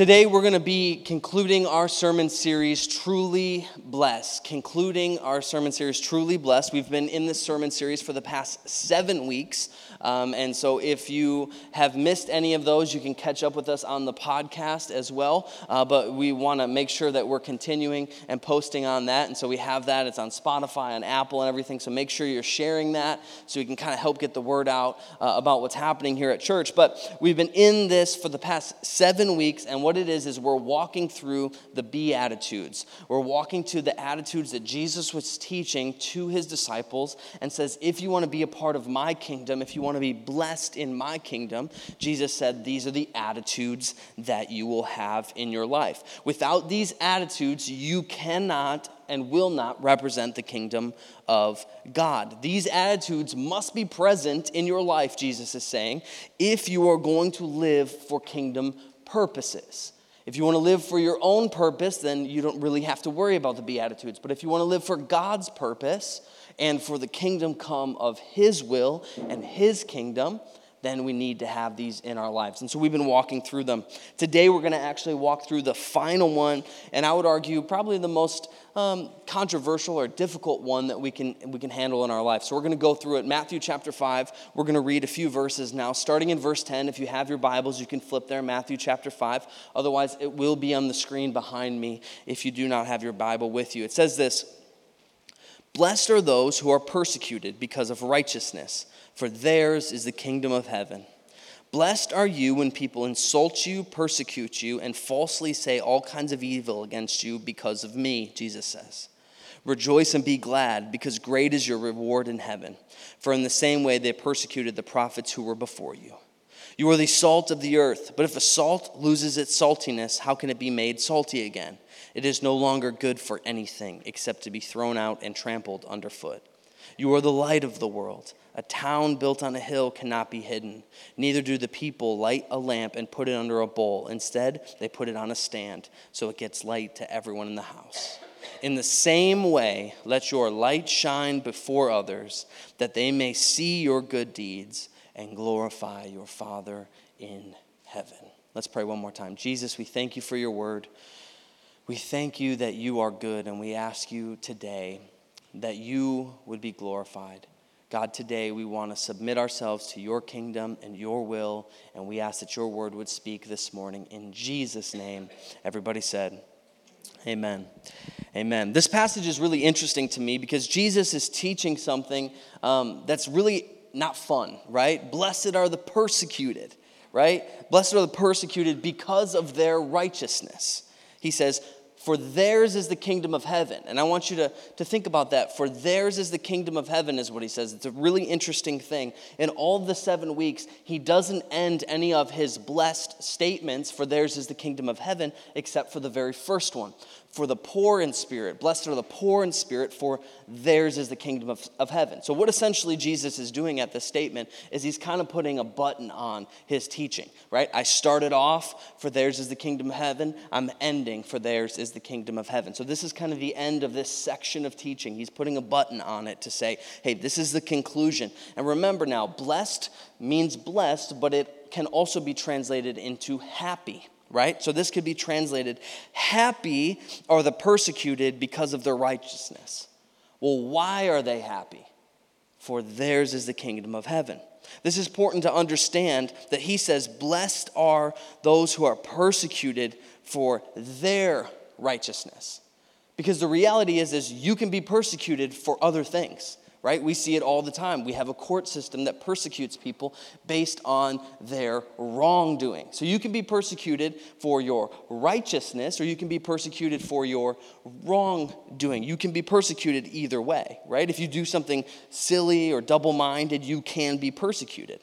Today, we're going to be concluding our sermon series, Truly Blessed. Concluding our sermon series, Truly Blessed. We've been in this sermon series for the past seven weeks. Um, and so, if you have missed any of those, you can catch up with us on the podcast as well. Uh, but we want to make sure that we're continuing and posting on that. And so, we have that. It's on Spotify, on Apple, and everything. So, make sure you're sharing that so we can kind of help get the word out uh, about what's happening here at church. But we've been in this for the past seven weeks. And what it is, is we're walking through the Beatitudes. We're walking to the attitudes that Jesus was teaching to his disciples and says, if you want to be a part of my kingdom, if you want to be blessed in my kingdom, Jesus said these are the attitudes that you will have in your life. Without these attitudes, you cannot and will not represent the kingdom of God. These attitudes must be present in your life, Jesus is saying, if you are going to live for kingdom purposes. If you want to live for your own purpose, then you don't really have to worry about the Beatitudes. But if you want to live for God's purpose, and for the kingdom come of His will and His kingdom, then we need to have these in our lives. And so we've been walking through them. Today we're going to actually walk through the final one, and I would argue probably the most um, controversial or difficult one that we can, we can handle in our life. So we're going to go through it. Matthew chapter 5, we're going to read a few verses now, starting in verse 10. If you have your Bibles, you can flip there, Matthew chapter 5. Otherwise, it will be on the screen behind me if you do not have your Bible with you. It says this. Blessed are those who are persecuted because of righteousness, for theirs is the kingdom of heaven. Blessed are you when people insult you, persecute you, and falsely say all kinds of evil against you because of me, Jesus says. Rejoice and be glad, because great is your reward in heaven. For in the same way they persecuted the prophets who were before you. You are the salt of the earth, but if a salt loses its saltiness, how can it be made salty again? It is no longer good for anything except to be thrown out and trampled underfoot. You are the light of the world. A town built on a hill cannot be hidden. Neither do the people light a lamp and put it under a bowl. Instead, they put it on a stand so it gets light to everyone in the house. In the same way, let your light shine before others, that they may see your good deeds and glorify your Father in heaven. Let's pray one more time. Jesus, we thank you for your word. We thank you that you are good, and we ask you today that you would be glorified. God, today we want to submit ourselves to your kingdom and your will, and we ask that your word would speak this morning. In Jesus' name, everybody said, Amen. Amen. This passage is really interesting to me because Jesus is teaching something um, that's really not fun, right? Blessed are the persecuted, right? Blessed are the persecuted because of their righteousness. He says, for theirs is the kingdom of heaven. And I want you to, to think about that. For theirs is the kingdom of heaven, is what he says. It's a really interesting thing. In all the seven weeks, he doesn't end any of his blessed statements, for theirs is the kingdom of heaven, except for the very first one for the poor in spirit. Blessed are the poor in spirit, for theirs is the kingdom of, of heaven. So, what essentially Jesus is doing at this statement is he's kind of putting a button on his teaching, right? I started off, for theirs is the kingdom of heaven. I'm ending, for theirs is the kingdom of heaven. So, this is kind of the end of this section of teaching. He's putting a button on it to say, hey, this is the conclusion. And remember now, blessed means blessed, but it can also be translated into happy right? So this could be translated Happy are the persecuted because of their righteousness. Well, why are they happy? For theirs is the kingdom of heaven. This is important to understand that he says, Blessed are those who are persecuted for their righteousness. Because the reality is, is you can be persecuted for other things right? We see it all the time. We have a court system that persecutes people based on their wrongdoing. So you can be persecuted for your righteousness or you can be persecuted for your wrongdoing. You can be persecuted either way, right? If you do something silly or double minded, you can be persecuted.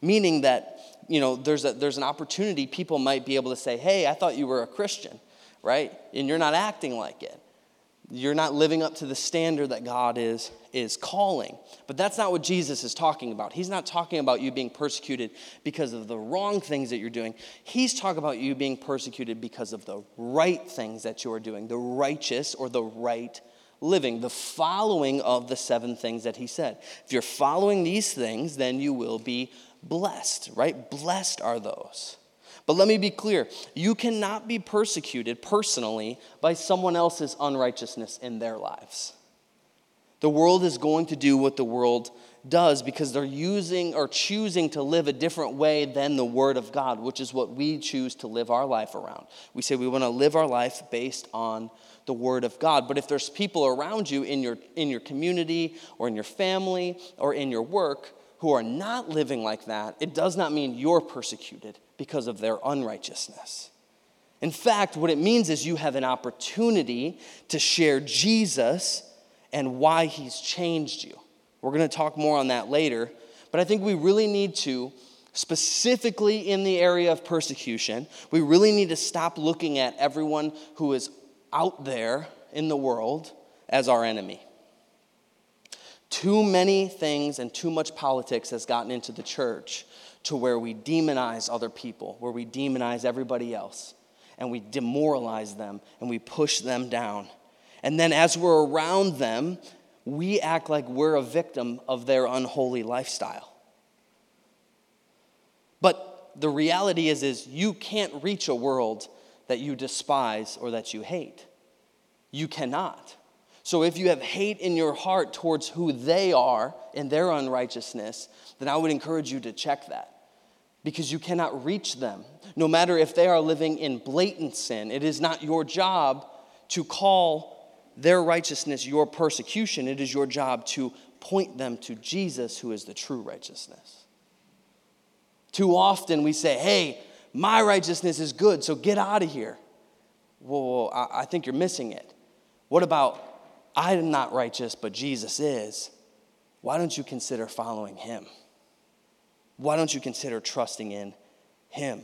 Meaning that, you know, there's, a, there's an opportunity people might be able to say, hey, I thought you were a Christian, right? And you're not acting like it you're not living up to the standard that God is, is calling. But that's not what Jesus is talking about. He's not talking about you being persecuted because of the wrong things that you're doing. He's talking about you being persecuted because of the right things that you are doing, the righteous or the right living, the following of the seven things that he said. If you're following these things, then you will be blessed, right? Blessed are those. But let me be clear you cannot be persecuted personally by someone else's unrighteousness in their lives. The world is going to do what the world does because they're using or choosing to live a different way than the Word of God, which is what we choose to live our life around. We say we want to live our life based on the Word of God. But if there's people around you in your, in your community or in your family or in your work who are not living like that, it does not mean you're persecuted because of their unrighteousness. In fact, what it means is you have an opportunity to share Jesus and why he's changed you. We're going to talk more on that later, but I think we really need to, specifically in the area of persecution, we really need to stop looking at everyone who is out there in the world as our enemy. Too many things and too much politics has gotten into the church to where we demonize other people, where we demonize everybody else, and we demoralize them and we push them down. And then as we're around them, we act like we're a victim of their unholy lifestyle. But the reality is is you can't reach a world that you despise or that you hate. You cannot. So if you have hate in your heart towards who they are and their unrighteousness, then I would encourage you to check that. Because you cannot reach them. No matter if they are living in blatant sin, it is not your job to call their righteousness your persecution. It is your job to point them to Jesus, who is the true righteousness. Too often we say, hey, my righteousness is good, so get out of here. Well, I think you're missing it. What about, I'm not righteous, but Jesus is? Why don't you consider following him? Why don't you consider trusting in him?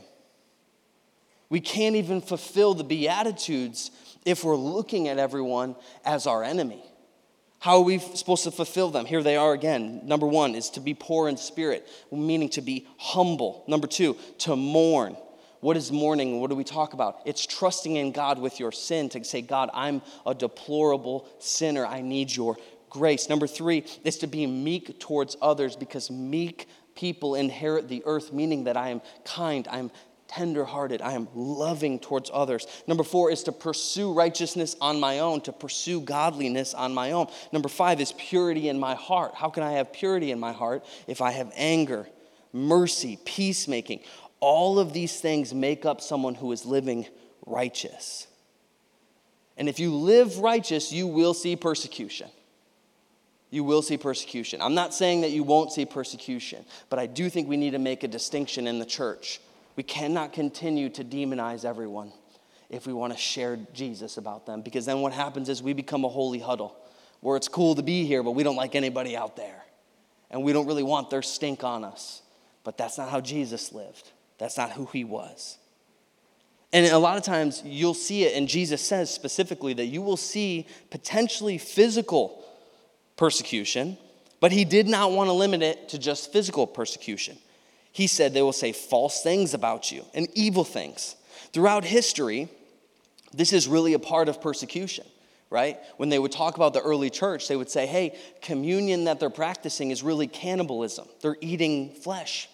We can't even fulfill the Beatitudes if we're looking at everyone as our enemy. How are we supposed to fulfill them? Here they are again. Number one is to be poor in spirit, meaning to be humble. Number two, to mourn. What is mourning? What do we talk about? It's trusting in God with your sin to say, God, I'm a deplorable sinner. I need your grace. Number three is to be meek towards others because meek people inherit the earth, meaning that I am kind, I'm tenderhearted. I am loving towards others. Number four is to pursue righteousness on my own, to pursue godliness on my own. Number five is purity in my heart. How can I have purity in my heart if I have anger, mercy, peacemaking? All of these things make up someone who is living righteous. And if you live righteous, you will see persecution. You will see persecution. I'm not saying that you won't see persecution, but I do think we need to make a distinction in the church we cannot continue to demonize everyone if we want to share Jesus about them, because then what happens is we become a holy huddle where it's cool to be here, but we don't like anybody out there. And we don't really want their stink on us. But that's not how Jesus lived, that's not who he was. And a lot of times you'll see it, and Jesus says specifically that you will see potentially physical persecution, but he did not want to limit it to just physical persecution. He said they will say false things about you and evil things. Throughout history, this is really a part of persecution, right? When they would talk about the early church, they would say, hey, communion that they're practicing is really cannibalism. They're eating flesh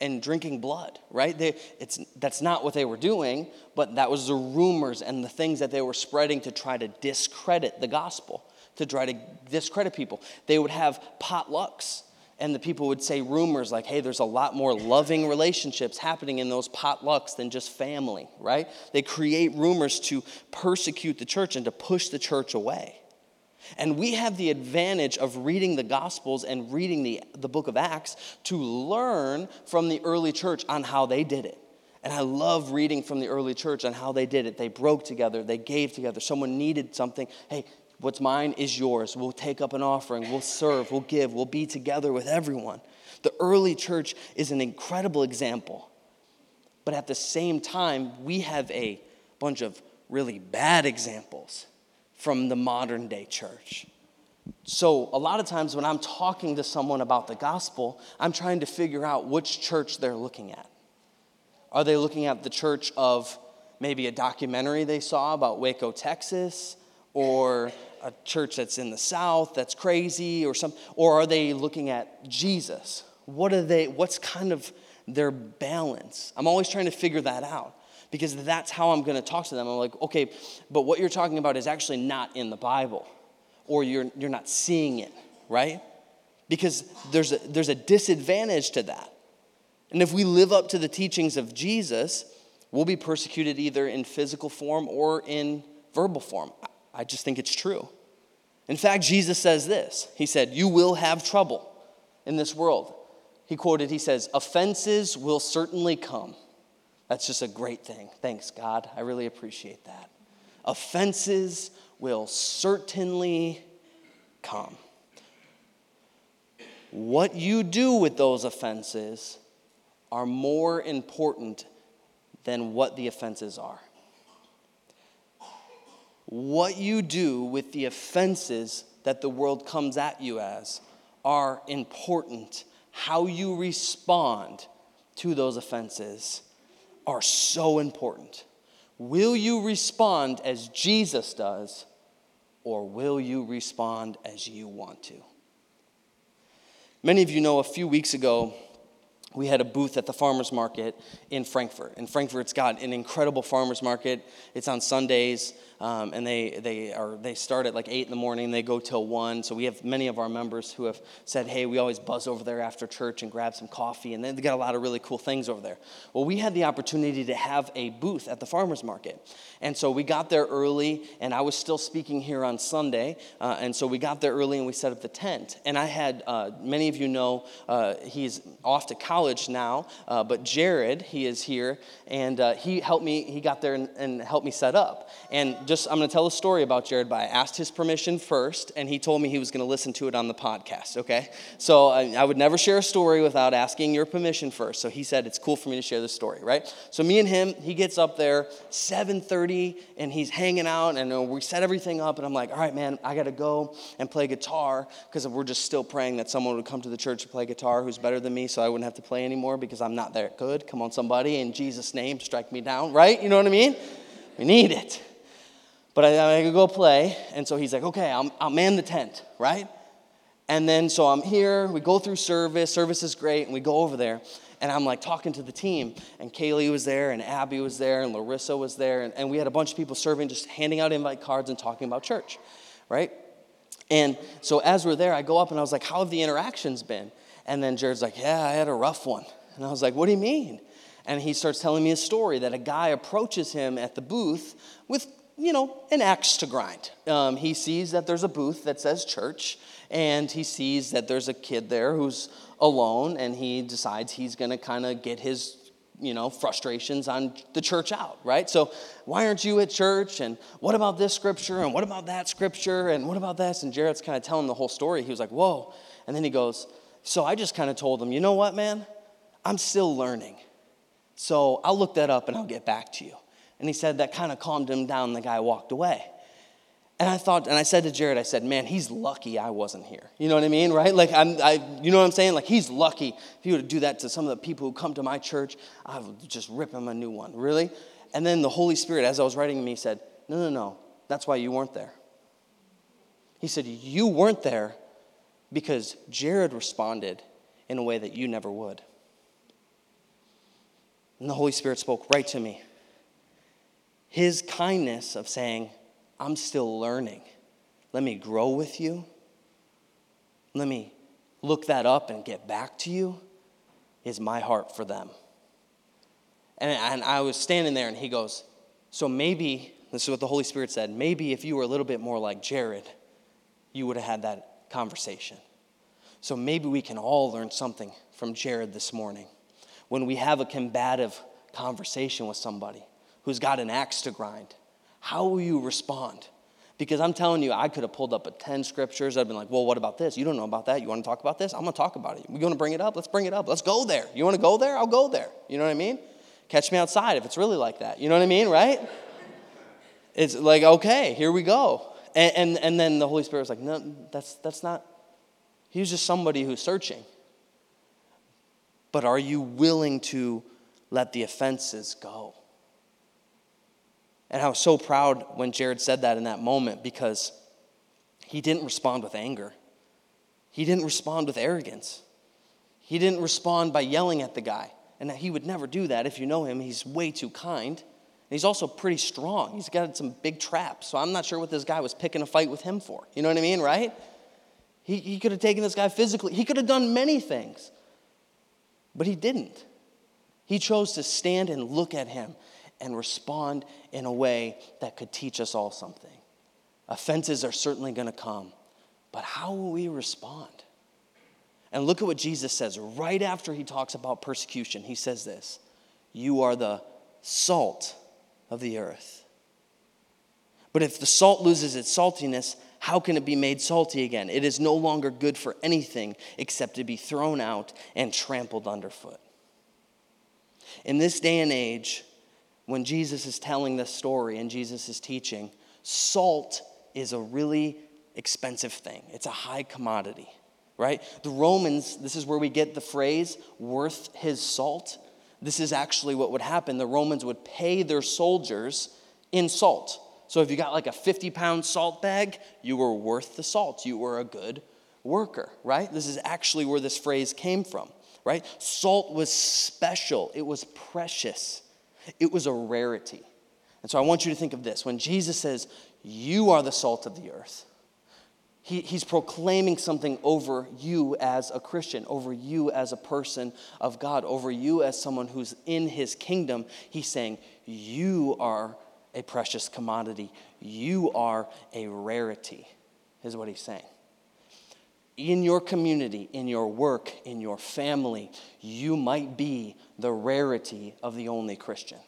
and drinking blood, right? They, it's, that's not what they were doing, but that was the rumors and the things that they were spreading to try to discredit the gospel, to try to discredit people. They would have potlucks and the people would say rumors like, hey, there's a lot more loving relationships happening in those potlucks than just family, right? They create rumors to persecute the church and to push the church away. And we have the advantage of reading the Gospels and reading the, the book of Acts to learn from the early church on how they did it. And I love reading from the early church on how they did it. They broke together, they gave together. Someone needed something. Hey, What's mine is yours. We'll take up an offering. We'll serve. We'll give. We'll be together with everyone. The early church is an incredible example. But at the same time, we have a bunch of really bad examples from the modern day church. So, a lot of times when I'm talking to someone about the gospel, I'm trying to figure out which church they're looking at. Are they looking at the church of maybe a documentary they saw about Waco, Texas? Or a church that's in the south that's crazy or some or are they looking at jesus what are they what's kind of their balance. I'm always trying to figure that out because that's how I'm going to talk to them. I'm like, okay, but what you're talking about is actually not in the Bible, or you're, you're not seeing it, right? Because there's a, there's a disadvantage to that. And if we live up to the teachings of Jesus, we'll be persecuted either in physical form or in verbal form. I just think it's true. In fact, Jesus says this He said, You will have trouble in this world. He quoted, He says, Offenses will certainly come. That's just a great thing. Thanks, God. I really appreciate that. Offenses will certainly come. What you do with those offenses are more important than what the offenses are. What you do with the offenses that the world comes at you as are important. How you respond to those offenses are so important. Will you respond as Jesus does, or will you respond as you want to? Many of you know a few weeks ago, we had a booth at the farmers market in Frankfort. In Frankfort, it's got an incredible farmers market. It's on Sundays, um, and they, they, are, they start at like 8 in the morning, they go till 1. So we have many of our members who have said, hey, we always buzz over there after church and grab some coffee, and they've got a lot of really cool things over there. Well, we had the opportunity to have a booth at the farmers market. And so we got there early, and I was still speaking here on Sunday. Uh, and so we got there early and we set up the tent. And I had, uh, many of you know, uh, he's off to college now, uh, but Jared, he is here, and uh, he helped me, he got there and, and helped me set up. And just, I'm going to tell a story about Jared, but I asked his permission first, and he told me he was going to listen to it on the podcast, okay? So I, I would never share a story without asking your permission first. So he said, it's cool for me to share the story, right? So me and him, he gets up there, 7.30 and he's hanging out and uh, we set everything up and I'm like, all right, man, I got to go and play guitar because we're just still praying that someone would come to the church to play guitar who's better than me so I wouldn't have to play anymore because I'm not that good. Come on, somebody, in Jesus' name, strike me down, right? You know what I mean? We need it. But I, I could go play. And so he's like, okay, I'll, I'll man the tent, right? And then so I'm here, we go through service, service is great, and we go over there and I'm like talking to the team, and Kaylee was there, and Abby was there, and Larissa was there, and, and we had a bunch of people serving, just handing out invite cards and talking about church, right? And so as we're there, I go up and I was like, How have the interactions been? And then Jared's like, Yeah, I had a rough one. And I was like, What do you mean? And he starts telling me a story that a guy approaches him at the booth with, you know, an axe to grind. Um, he sees that there's a booth that says church, and he sees that there's a kid there who's alone and he decides he's to kind of get his you know frustrations on the church out right? So why aren't you at church? And what about this scripture? And what about that scripture? And what about this? And jared's kind of telling the whole story. He was like whoa. And then he goes so i just kind of told him you know what man i'm still learning so i'll look that up and i'll get back to you and he said that kind of calmed him down the guy walked away and I thought, and I said to Jared, I said, man, he's lucky I wasn't here. You know what I mean, right? Like, I'm, I, you know what I'm saying? Like, he's lucky. If he would do that to some of the people who come to my church, I would just rip him a new one, really? And then the Holy Spirit, as I was writing to me, said, no, no, no, that's why you weren't there. He said, you weren't there because Jared responded in a way that you never would. And the Holy Spirit spoke right to me. His kindness of saying, I'm still learning. Let me grow with you. Let me look that up and get back to you, is my heart for them. And, and I was standing there and he goes, So maybe, this is what the Holy Spirit said, maybe if you were a little bit more like Jared, you would have had that conversation. So maybe we can all learn something from Jared this morning. When we have a combative conversation with somebody who's got an axe to grind, how will you respond? Because I'm telling you, I could have pulled up a 10 scriptures. I'd been like, well, what about this? You don't know about that. You want to talk about this? I'm going to talk about it. We're going to bring it up. Let's bring it up. Let's go there. You want to go there? I'll go there. You know what I mean? Catch me outside if it's really like that. You know what I mean, right? It's like, okay, here we go. And, and, and then the Holy Spirit was like, no, that's, that's not, he was just somebody who's searching. But are you willing to let the offenses go? And I was so proud when Jared said that in that moment because he didn't respond with anger. He didn't respond with arrogance. He didn't respond by yelling at the guy. And he would never do that. If you know him, he's way too kind. And he's also pretty strong. He's got some big traps. So I'm not sure what this guy was picking a fight with him for. You know what I mean, right? He, he could have taken this guy physically. He could have done many things. But he didn't. He chose to stand and look at him and respond in a way that could teach us all something. Offenses are certainly going to come, but how will we respond? And look at what Jesus says right after he talks about persecution. He says this You are the salt of the earth. But if the salt loses its saltiness, how can it be made salty again? It is no longer good for anything except to be thrown out and trampled underfoot. In this day and age, when Jesus is telling this story and Jesus is teaching, salt is a really expensive thing. It's a high commodity, right? The Romans, this is where we get the phrase worth his salt. This is actually what would happen. The Romans would pay their soldiers in salt. So if you got like a 50 pound salt bag, you were worth the salt. You were a good worker, right? This is actually where this phrase came from, right? Salt was special, it was precious, it was a rarity. And so I want you to think of this. When Jesus says, You are the salt of the earth, he, he's proclaiming something over you as a Christian, over you as a person of God, over you as someone who's in his kingdom. He's saying, You are a precious commodity. You are a rarity, is what he's saying. In your community, in your work, in your family, you might be the rarity of the only Christian.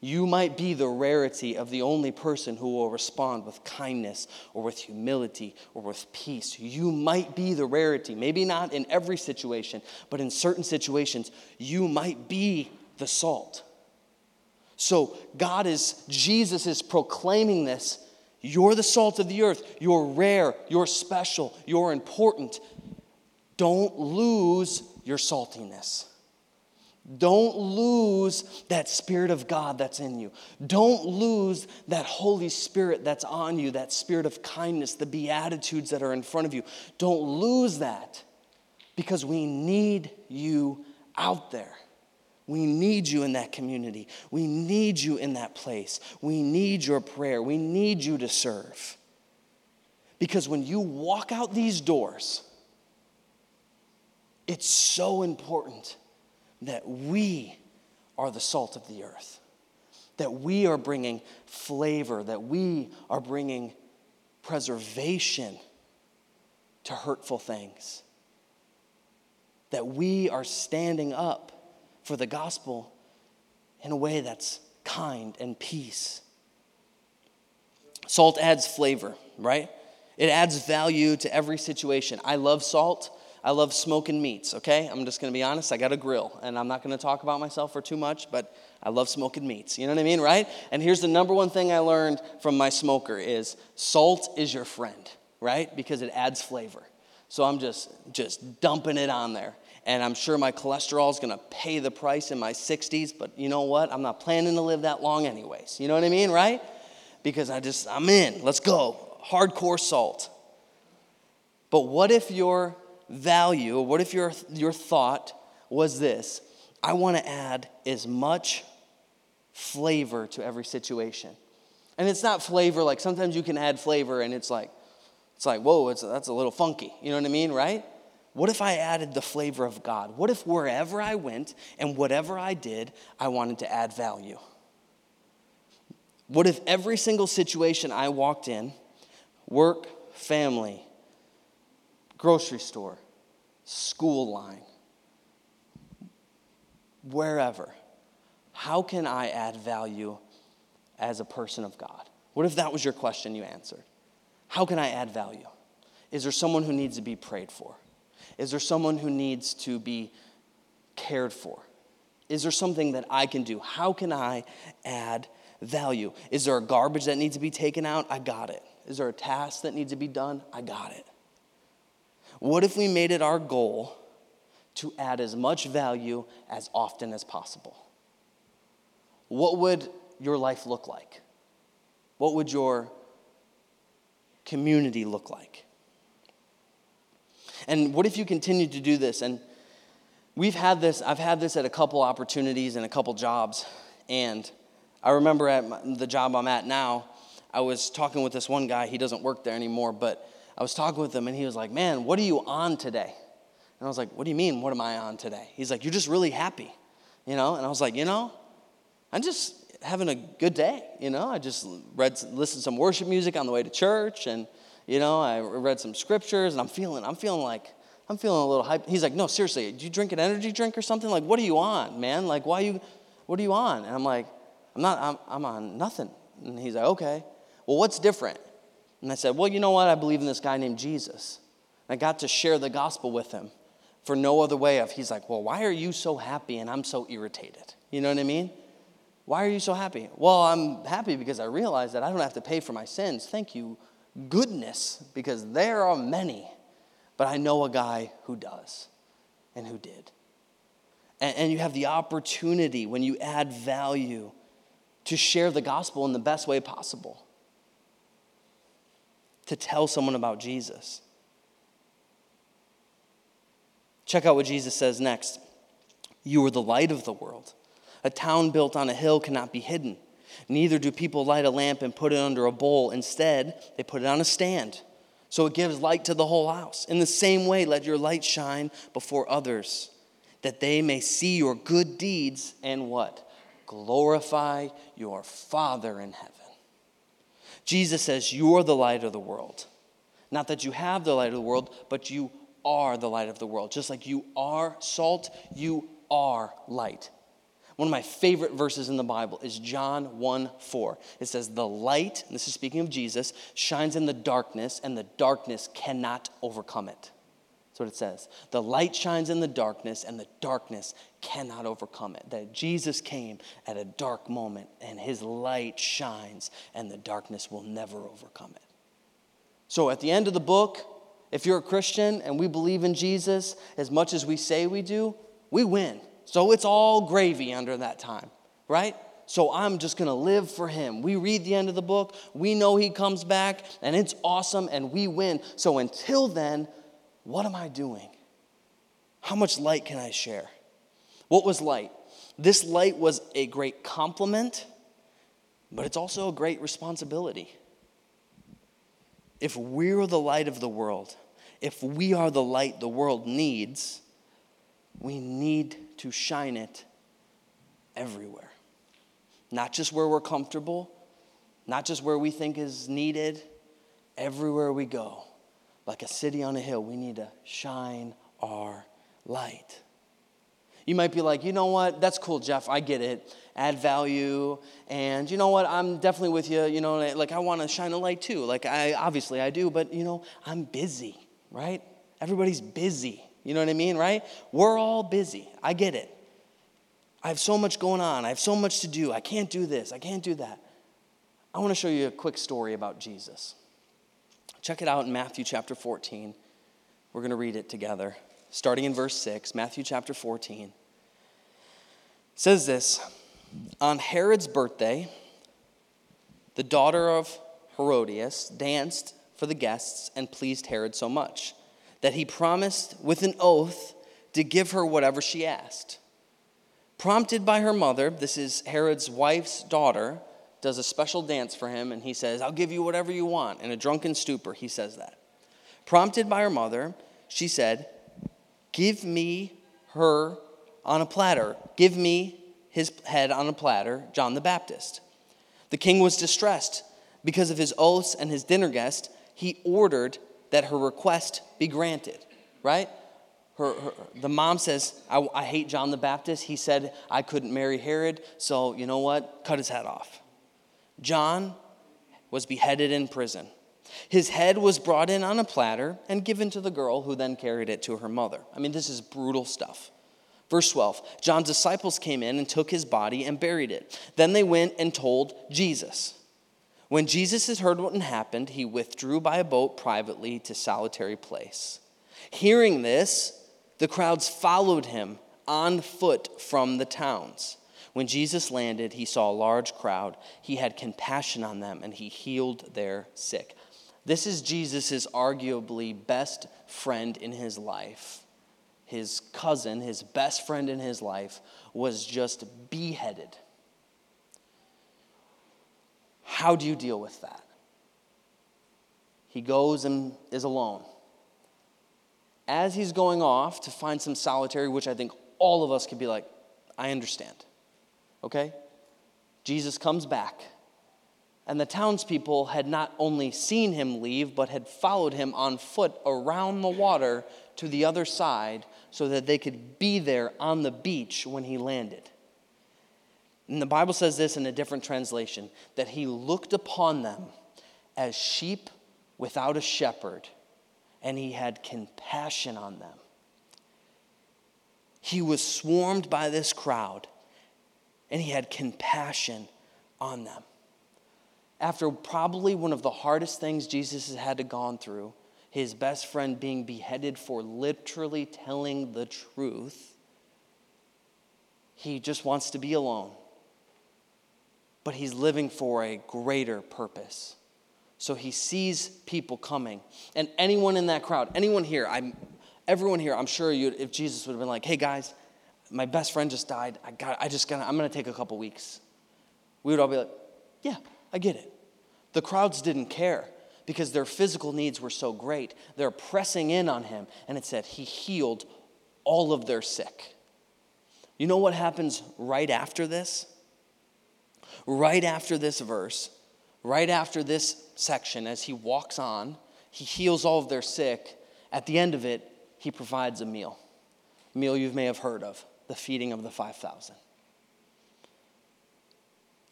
You might be the rarity of the only person who will respond with kindness or with humility or with peace. You might be the rarity. Maybe not in every situation, but in certain situations, you might be the salt. So God is, Jesus is proclaiming this. You're the salt of the earth. You're rare. You're special. You're important. Don't lose your saltiness. Don't lose that Spirit of God that's in you. Don't lose that Holy Spirit that's on you, that Spirit of kindness, the Beatitudes that are in front of you. Don't lose that because we need you out there. We need you in that community. We need you in that place. We need your prayer. We need you to serve. Because when you walk out these doors, it's so important that we are the salt of the earth, that we are bringing flavor, that we are bringing preservation to hurtful things, that we are standing up for the gospel in a way that's kind and peace. Salt adds flavor, right? It adds value to every situation. I love salt. I love smoking meats, okay? I'm just gonna be honest. I got a grill, and I'm not gonna talk about myself for too much, but I love smoking meats. You know what I mean, right? And here's the number one thing I learned from my smoker is salt is your friend, right? Because it adds flavor. So I'm just just dumping it on there and I'm sure my cholesterol is to pay the price in my 60s, but you know what? I'm not planning to live that long anyways. You know what I mean, right? Because I just, I'm in. Let's go. Hardcore salt. But what if your value, what if your, your thought was this? I want to add as much flavor to every situation. And it's not flavor like sometimes you can add flavor and it's like, it's like, whoa, it's, that's a little funky. You know what I mean, right? What if I added the flavor of God? What if wherever I went and whatever I did, I wanted to add value? What if every single situation I walked in work, family, grocery store, school line, wherever how can I add value as a person of God? What if that was your question you answered? How can I add value? Is there someone who needs to be prayed for? Is there someone who needs to be cared for? Is there something that I can do? How can I add value? Is there a garbage that needs to be taken out? I got it. Is there a task that needs to be done? I got it. What if we made it our goal to add as much value as often as possible? What would your life look like? What would your community look like? And what if you continue to do this and we've had this, I've had this at a couple opportunities and a couple jobs. And I remember at the job I'm at now, I was talking with this one guy. He doesn't work there anymore, but I was talking with him and he was like, Man, what are you on today? And I was like, What do you mean, what am I on today? He's like, You're just really happy, you know? And I was like, You know, I'm just having a good day, you know? I just read, listened to some worship music on the way to church and, you know, I read some scriptures and I'm feeling, I'm feeling like, I'm feeling a little hype. He's like, no, seriously, do you drink an energy drink or something? Like, what are you on, man? Like, why you, what are you on? And I'm like, I'm not, I'm, I'm on nothing. And he's like, okay. Well, what's different? And I said, well, you know what? I believe in this guy named Jesus. I got to share the gospel with him for no other way of, he's like, well, why are you so happy and I'm so irritated? You know what I mean? Why are you so happy? Well, I'm happy because I realize that I don't have to pay for my sins. Thank you, goodness, because there are many. But I know a guy who does and who did. And, and you have the opportunity when you add value to share the gospel in the best way possible, to tell someone about Jesus. Check out what Jesus says next. You are the light of the world. A town built on a hill cannot be hidden. Neither do people light a lamp and put it under a bowl. Instead, they put it on a stand. So it gives light to the whole house. In the same way, let your light shine before others, that they may see your good deeds and what? Glorify your Father in heaven. Jesus says, You are the light of the world. Not that you have the light of the world, but you are the light of the world. Just like you are salt, you are light. One of my favorite verses in the Bible is John 1 4. It says, The light, this is speaking of Jesus, shines in the darkness, and the darkness cannot overcome it. That's what it says. The light shines in the darkness, and the darkness cannot overcome it. That Jesus came at a dark moment, and his light shines, and the darkness will never overcome it. So at the end of the book, if you're a Christian and we believe in Jesus as much as we say we do, we win. So it's all gravy under that time, right? So I'm just going to live for him. We read the end of the book, we know he comes back, and it's awesome, and we win. So until then, what am I doing? How much light can I share? What was light? This light was a great compliment, but it's also a great responsibility. If we're the light of the world, if we are the light the world needs, we need to shine it everywhere. Not just where we're comfortable, not just where we think is needed, everywhere we go. Like a city on a hill, we need to shine our light. You might be like, you know what? That's cool, Jeff. I get it. Add value. And you know what? I'm definitely with you. You know, like I want to shine a light too. Like I obviously I do, but you know, I'm busy, right? Everybody's busy. You know what I mean, right? We're all busy. I get it. I have so much going on. I have so much to do. I can't do this. I can't do that. I want to show you a quick story about Jesus. Check it out in Matthew chapter 14. We're going to read it together. Starting in verse 6, Matthew chapter 14. It says this On Herod's birthday, the daughter of Herodias danced for the guests and pleased Herod so much that he promised with an oath to give her whatever she asked. Prompted by her mother, this is Herod's wife's daughter, does a special dance for him, and he says, I'll give you whatever you want. In a drunken stupor, he says that. Prompted by her mother, she said, Give me her on a platter. Give me his head on a platter, John the Baptist. The king was distressed because of his oaths and his dinner guest. He ordered that her request be granted, right? Her, her, the mom says, I, I hate John the Baptist. He said I couldn't marry Herod, so you know what? Cut his head off. John was beheaded in prison. His head was brought in on a platter and given to the girl, who then carried it to her mother. I mean, this is brutal stuff. Verse 12 John's disciples came in and took his body and buried it. Then they went and told Jesus. When Jesus had heard what had happened, he withdrew by a boat privately to solitary place. Hearing this, the crowds followed him on foot from the towns. When Jesus landed, he saw a large crowd. He had compassion on them and he healed their sick. This is Jesus' arguably best friend in his life, his cousin, his best friend in his life, was just beheaded. How do you deal with that? He goes and is alone. As he's going off to find some solitary, which I think all of us could be like, I understand. Okay? Jesus comes back. And the townspeople had not only seen him leave, but had followed him on foot around the water to the other side so that they could be there on the beach when he landed. And the Bible says this in a different translation that he looked upon them as sheep without a shepherd, and he had compassion on them. He was swarmed by this crowd, and he had compassion on them. After probably one of the hardest things Jesus has had to gone through, his best friend being beheaded for literally telling the truth, he just wants to be alone. But he's living for a greater purpose. So he sees people coming. And anyone in that crowd, anyone here, I'm, everyone here, I'm sure you, if Jesus would have been like, hey guys, my best friend just died. I got, I just gonna, I'm gonna take a couple weeks. We would all be like, yeah, I get it. The crowds didn't care because their physical needs were so great. They're pressing in on him, and it said he healed all of their sick. You know what happens right after this? Right after this verse, right after this section, as he walks on, he heals all of their sick. At the end of it, he provides a meal. A meal you may have heard of the feeding of the 5,000.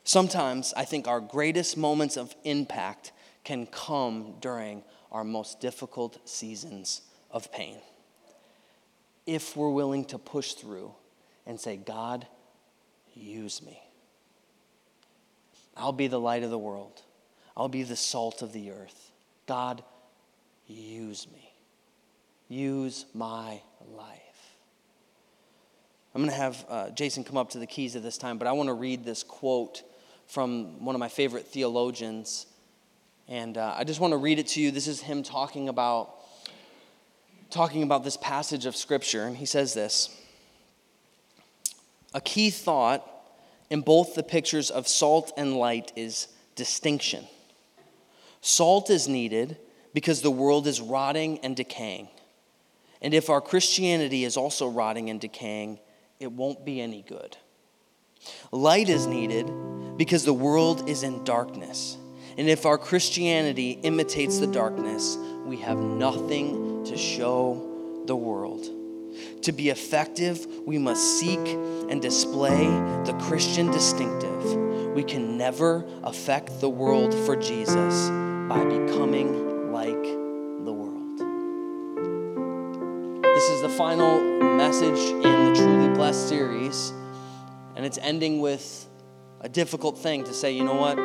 Sometimes I think our greatest moments of impact can come during our most difficult seasons of pain. If we're willing to push through and say, God, use me. I'll be the light of the world, I'll be the salt of the earth. God, use me. Use my life. I'm going to have uh, Jason come up to the keys at this time, but I want to read this quote from one of my favorite theologians and uh, I just want to read it to you. This is him talking about talking about this passage of scripture and he says this. A key thought in both the pictures of salt and light is distinction. Salt is needed because the world is rotting and decaying. And if our Christianity is also rotting and decaying, it won't be any good. Light is needed because the world is in darkness and if our Christianity imitates the darkness, we have nothing to show the world. To be effective, we must seek and display the Christian distinctive. We can never affect the world for Jesus by becoming like the world. This is the final message in the Truly Blessed series, and it's ending with a difficult thing to say, you know what?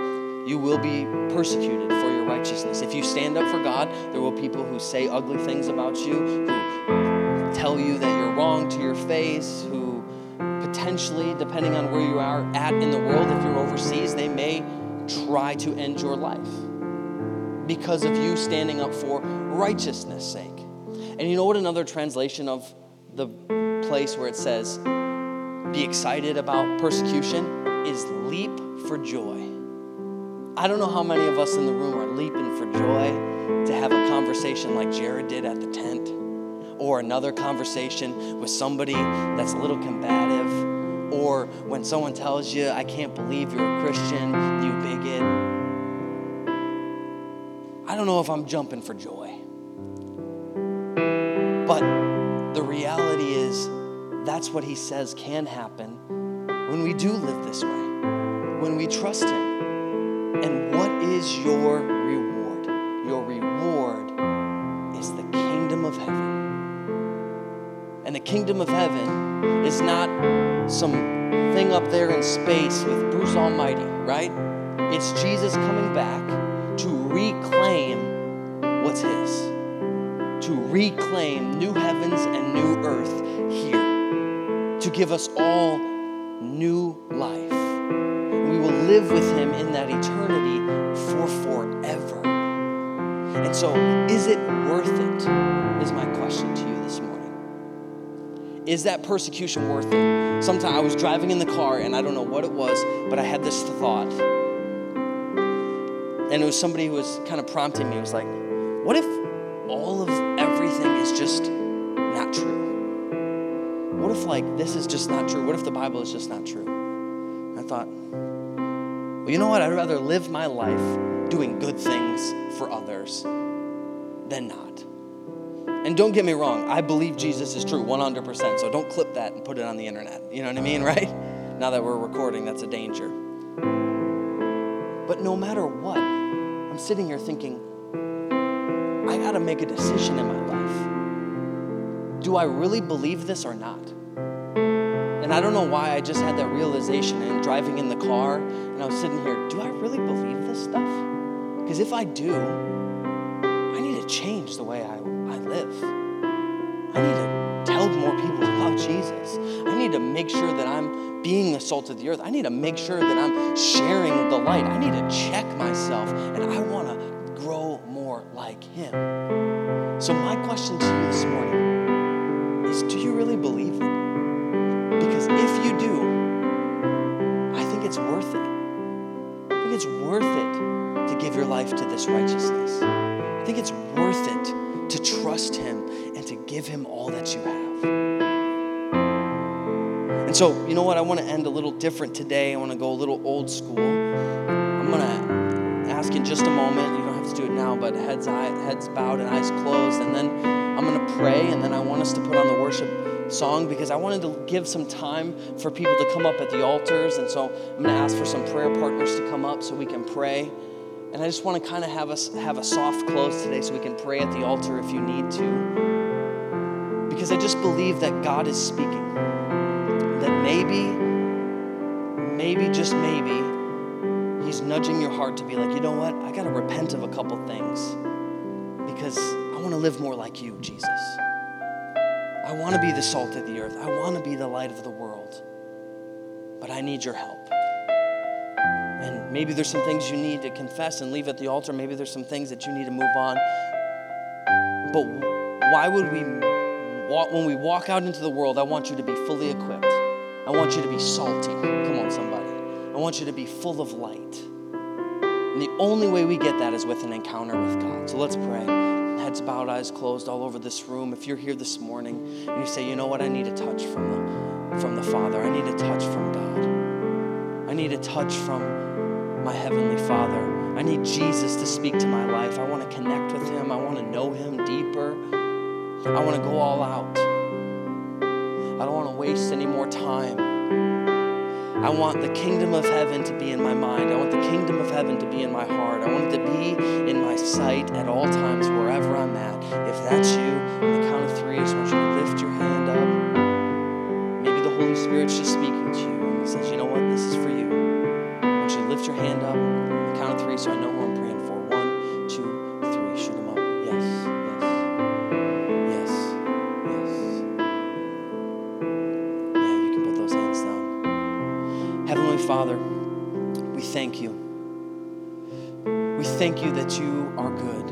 you will be persecuted for your righteousness. If you stand up for God, there will be people who say ugly things about you, who tell you that you're wrong to your face, who potentially, depending on where you are at in the world, if you're overseas, they may try to end your life because of you standing up for righteousness' sake. And you know what another translation of the place where it says, be excited about persecution is leap for joy. I don't know how many of us in the room are leaping for joy to have a conversation like Jared did at the tent, or another conversation with somebody that's a little combative, or when someone tells you, I can't believe you're a Christian, you bigot. I don't know if I'm jumping for joy. But the reality is, that's what he says can happen when we do live this way, when we trust him. And what is your reward? Your reward is the kingdom of heaven. And the kingdom of heaven is not some thing up there in space with Bruce Almighty, right? It's Jesus coming back to reclaim what's his, to reclaim new heavens and new earth here, to give us all new life we will live with him in that eternity for forever. And so, is it worth it? Is my question to you this morning. is that persecution worth it? Sometimes I was driving in the car and I don't know what it was, but I had this thought. And it was somebody who was kind of prompting me. It was like, what if What if, like, this is just not true? What if the Bible is just not true? I thought, well, you know what? I'd rather live my life doing good things for others than not. And don't get me wrong, I believe Jesus is true 100%. So don't clip that and put it on the internet. You know what I mean, uh-huh. right? Now that we're recording, that's a danger. But no matter what, I'm sitting here thinking, I got to make a decision in my life. Do I really believe this or not? And I don't know why I just had that realization and driving in the car and I was sitting here, do I really believe this stuff? Because if I do, I need to change the way I I live. I need to tell more people about Jesus. I need to make sure that I'm being the salt of the earth. I need to make sure that I'm sharing the light. I need to check myself, and I want to grow more like Him. So, my question to you this morning is do you really believe it? Because if you do, I think it's worth it. I think it's worth it to give your life to this righteousness. I think it's worth it to trust Him and to give Him all that you have. And so, you know what? I want to end a little different today. I want to go a little old school. I'm going to ask in just a moment. You don't have to do it now, but heads, eye, heads bowed and eyes closed. And then I'm going to pray, and then I want us to put on the worship song because I wanted to give some time for people to come up at the altars. And so I'm going to ask for some prayer partners to come up so we can pray. And I just want to kind of have us have a soft close today so we can pray at the altar if you need to. Because I just believe that God is speaking. That maybe, maybe, just maybe, He's nudging your heart to be like, you know what? I got to repent of a couple things because I want to live more like you, Jesus. I want to be the salt of the earth. I want to be the light of the world. But I need your help. And maybe there's some things you need to confess and leave at the altar. Maybe there's some things that you need to move on. But why would we walk, when we walk out into the world, I want you to be fully equipped. I want you to be salty. Come on, somebody. I want you to be full of light. And the only way we get that is with an encounter with God. So let's pray. Heads bowed, eyes closed all over this room. If you're here this morning and you say, you know what, I need a touch from the, from the Father, I need a touch from God. I need a touch from my Heavenly Father. I need Jesus to speak to my life. I want to connect with Him. I want to know Him deeper. I want to go all out. I don't want to waste any more time. I want the kingdom of heaven to be in my mind. I want the kingdom of heaven to be in my heart. I want it to be in my sight at all times, wherever I'm at. If that's you, on the count of three, I just want you to lift your hand up. Maybe the Holy Spirit's just speaking to you and says, you know what, this is for you I want you to lift your hand up. on the count of three so I know who I'm praying Father, we thank you. We thank you that you are good.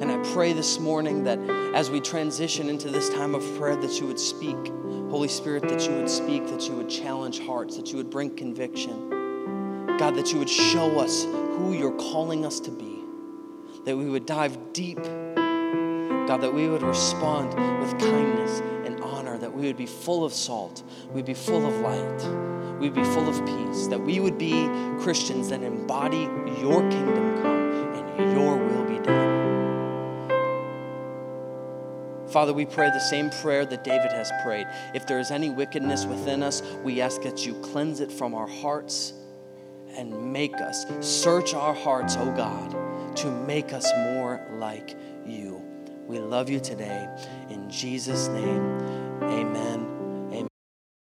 And I pray this morning that as we transition into this time of prayer, that you would speak. Holy Spirit, that you would speak, that you would challenge hearts, that you would bring conviction. God, that you would show us who you're calling us to be, that we would dive deep, God, that we would respond with kindness and honor, that we would be full of salt, we'd be full of light, we'd be full of peace, that we would be Christians that embody your kingdom come and your will be done. Father, we pray the same prayer that David has prayed. If there is any wickedness within us, we ask that you cleanse it from our hearts and make us. Search our hearts, oh God, to make us more like you. We love you today. In Jesus' name, amen